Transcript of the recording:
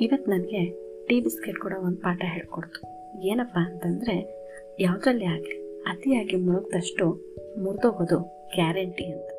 ಇವತ್ತು ನನಗೆ tea biscuit ಕೂಡ ಒಂದು ಪಾಠ ಹೇಳ್ಕೊಡ್ತು. ಏನಪ್ಪ ಅಂತಂದರೆ, ಯಾವುದರಲ್ಲಿ ಆಗಲಿ, ಅತಿಯಾಗಿ ಮುಳುಗ್ದಷ್ಟು ಮುರಿದೋಗೋದು ಗ್ಯಾರಂಟಿ ಅಂತ.